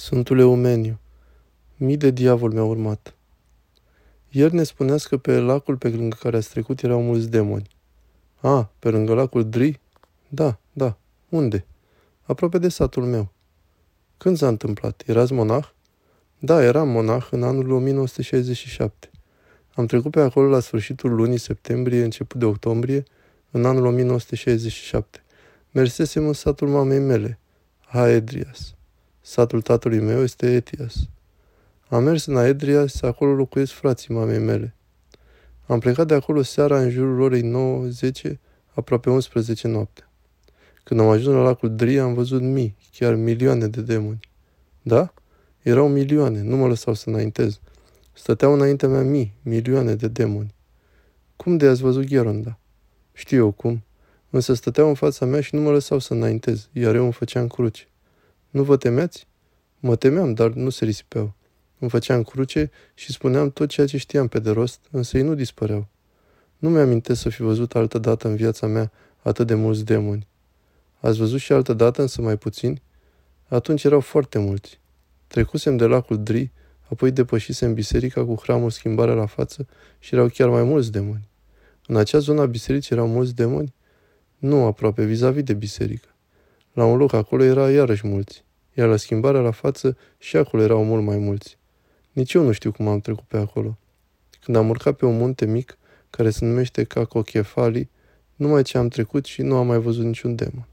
Sfântul Eumeniu. Mii de diavol mi-au urmat. Ieri ne spuneați că pe lacul pe lângă care ați trecut erau mulți demoni. A, pe lângă lacul Dri? Da, da. Unde? Aproape de satul meu. Când s-a întâmplat? Erați monah? Da, eram monah în anul 1967. Am trecut pe acolo la sfârșitul lunii septembrie, început de octombrie, în anul 1967. Mersesem în satul mamei mele, Haedrias. Satul tatălui meu este Etias. Am mers în Aedrias, acolo locuiesc frații mamei mele. Am plecat de acolo seara în jurul orei 9-10, aproape 11 noapte. Când am ajuns la lacul Dria, am văzut mii, chiar milioane de demoni. Da? Erau milioane, nu mă lăsau să înaintez. Stăteau înaintea mea mii, milioane de demoni. Cum de ați văzut Gheronda? Știu eu cum. Însă stăteau în fața mea și nu mă lăsau să înaintez, iar eu îmi făceam cruce. Nu vă temeați? Mă temeam, dar nu se risipeau. Îmi făceam cruce și spuneam tot ceea ce știam pe de rost, însă ei nu dispăreau. Nu mi-amintesc să fi văzut altă dată în viața mea atât de mulți demoni. Ați văzut și altă dată, însă mai puțini? Atunci erau foarte mulți. Trecusem de lacul Dri, apoi depășisem biserica cu hramul schimbarea la față și erau chiar mai mulți demoni. În acea zonă a bisericii erau mulți demoni? Nu aproape, vis-a-vis de biserică. La un loc acolo era iarăși mulți, iar la schimbarea la față și acolo erau mult mai mulți. Nici eu nu știu cum am trecut pe acolo. Când am urcat pe un munte mic, care se numește Cacochefali, numai ce am trecut și nu am mai văzut niciun demon.